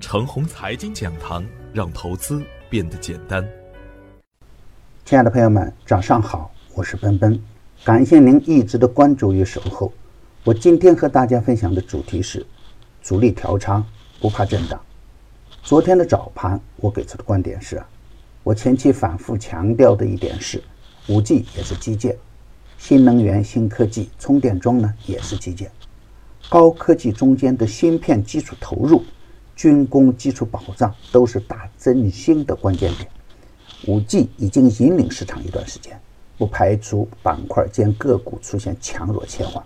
程红财经讲堂，让投资变得简单。亲爱的朋友们，早上好，我是奔奔，感谢您一直的关注与守候。我今天和大家分享的主题是：主力调仓不怕震荡。昨天的早盘，我给出的观点是：我前期反复强调的一点是，五 G 也是基建，新能源、新科技、充电桩呢也是基建，高科技中间的芯片基础投入。军工基础保障都是大振兴的关键点。五 G 已经引领市场一段时间，不排除板块间个股出现强弱切换。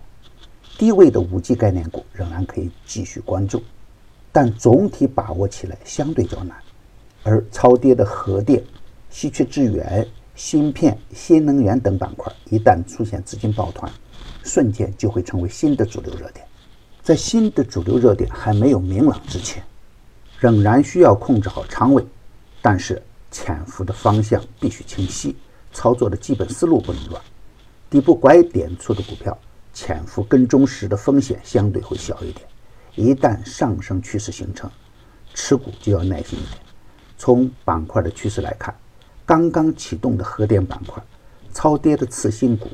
低位的五 G 概念股仍然可以继续关注，但总体把握起来相对较难。而超跌的核电、稀缺资源、芯片、新能源等板块，一旦出现资金抱团，瞬间就会成为新的主流热点。在新的主流热点还没有明朗之前，仍然需要控制好仓位，但是潜伏的方向必须清晰，操作的基本思路不能乱。底部拐点处的股票，潜伏跟踪时的风险相对会小一点。一旦上升趋势形成，持股就要耐心一点。从板块的趋势来看，刚刚启动的核电板块、超跌的次新股、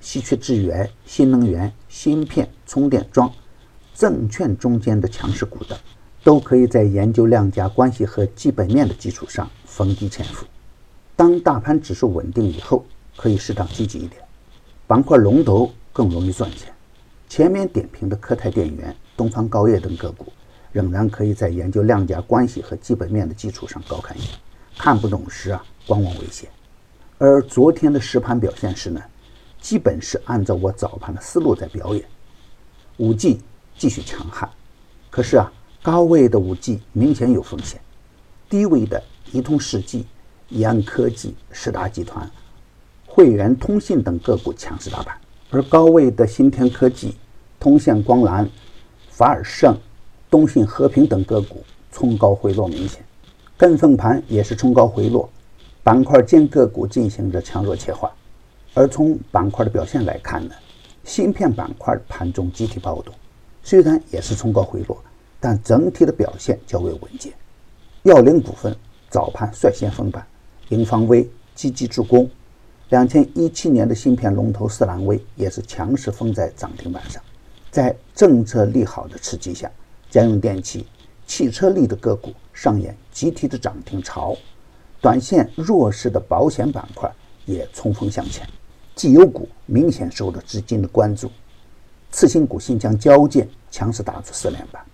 稀缺资源、新能源、芯片、充电桩、证券中间的强势股等。都可以在研究量价关系和基本面的基础上逢低潜伏。当大盘指数稳定以后，可以适当积极一点，板块龙头更容易赚钱。前面点评的科泰电源、东方高业等个股，仍然可以在研究量价关系和基本面的基础上高看一眼。看不懂时啊，观望为先。而昨天的实盘表现时呢，基本是按照我早盘的思路在表演。五 G 继续强悍，可是啊。高位的五 G 明显有风险，低位的移通世纪、易安科技、世达集团、汇源通信等个股强势打板，而高位的新天科技、通线光缆、法尔胜、东信和平等个股冲高回落明显，跟风盘也是冲高回落，板块间个股进行着强弱切换。而从板块的表现来看呢，芯片板块盘中集体暴动，虽然也是冲高回落。但整体的表现较为稳健。药灵股份早盘率先封板，英方威积极助攻。两千一七年的芯片龙头斯兰威也是强势封在涨停板上。在政策利好的刺激下，家用电器、汽车类的个股上演集体的涨停潮。短线弱势的保险板块也冲锋向前，绩优股明显受到资金的关注。次新股新疆交建强势打出四连板。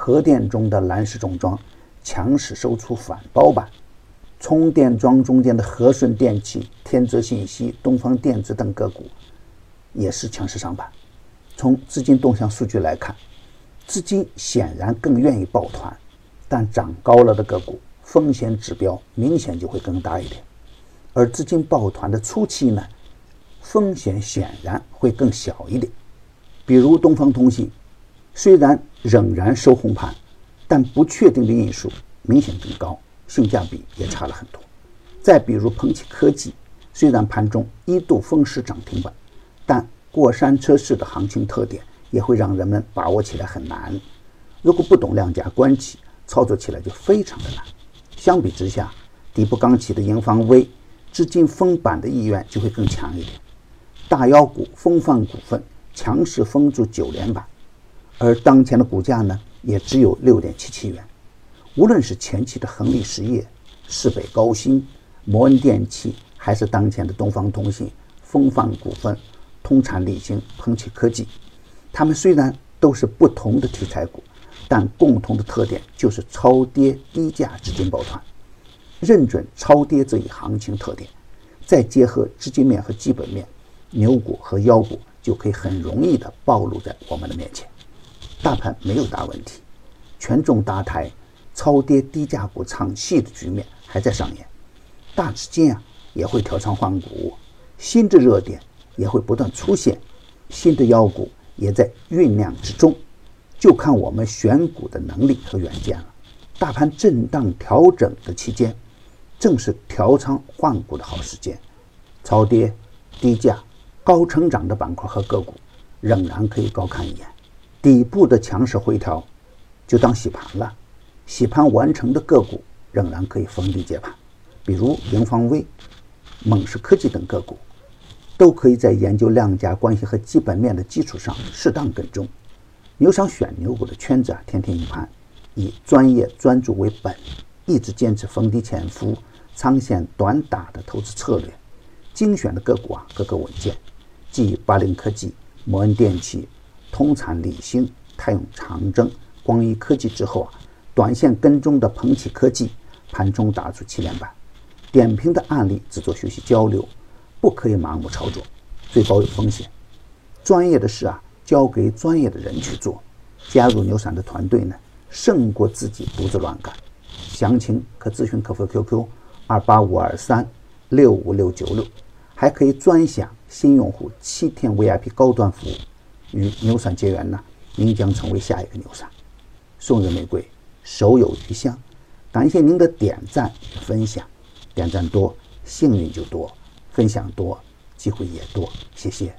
核电中的蓝氏重装强势收出反包板，充电桩中间的和顺电器、天泽信息、东方电子等个股也是强势上板。从资金动向数据来看，资金显然更愿意抱团，但涨高了的个股风险指标明显就会更大一点。而资金抱团的初期呢，风险显然会更小一点，比如东方通信。虽然仍然收红盘，但不确定的因素明显更高，性价比也差了很多。再比如鹏起科技，虽然盘中一度封死涨停板，但过山车式的行情特点也会让人们把握起来很难。如果不懂量价关系，操作起来就非常的难。相比之下，底部刚起的盈方微，资金封板的意愿就会更强一点。大妖股风范股份强势封住九连板。而当前的股价呢，也只有六点七七元。无论是前期的恒力实业、市北高新、摩恩电器，还是当前的东方通信、风范股份、通产力晶、鹏起科技，它们虽然都是不同的题材股，但共同的特点就是超跌低价资金抱团。认准超跌这一行情特点，再结合资金面和基本面，牛股和妖股就可以很容易的暴露在我们的面前。大盘没有大问题，权重搭台、超跌低价股唱戏的局面还在上演，大资金啊也会调仓换股，新的热点也会不断出现，新的妖股也在酝酿之中，就看我们选股的能力和远见了。大盘震荡调整的期间，正是调仓换股的好时间，超跌、低价、高成长的板块和个股仍然可以高看一眼。底部的强势回调，就当洗盘了。洗盘完成的个股仍然可以逢低接盘，比如盈方微、猛士科技等个股，都可以在研究量价关系和基本面的基础上适当跟踪。牛商选牛股的圈子啊，天天一盘，以专业专注为本，一直坚持逢低潜伏、长线短打的投资策略。精选的个股啊，个个稳健。继八菱科技、摩恩电器、通产理兴、泰永长征、光一科技之后啊，短线跟踪的鹏起科技盘中打出七连板。点评的案例只做学习交流，不可以盲目操作，最高有风险。专业的事啊。交给专业的人去做，加入牛散的团队呢，胜过自己独自乱干。详情可咨询客服 QQ：二八五二三六五六九六，还可以专享新用户七天 VIP 高端服务。与牛散结缘呢，您将成为下一个牛散。送人玫瑰，手有余香。感谢您的点赞分享，点赞多幸运就多，分享多机会也多。谢谢。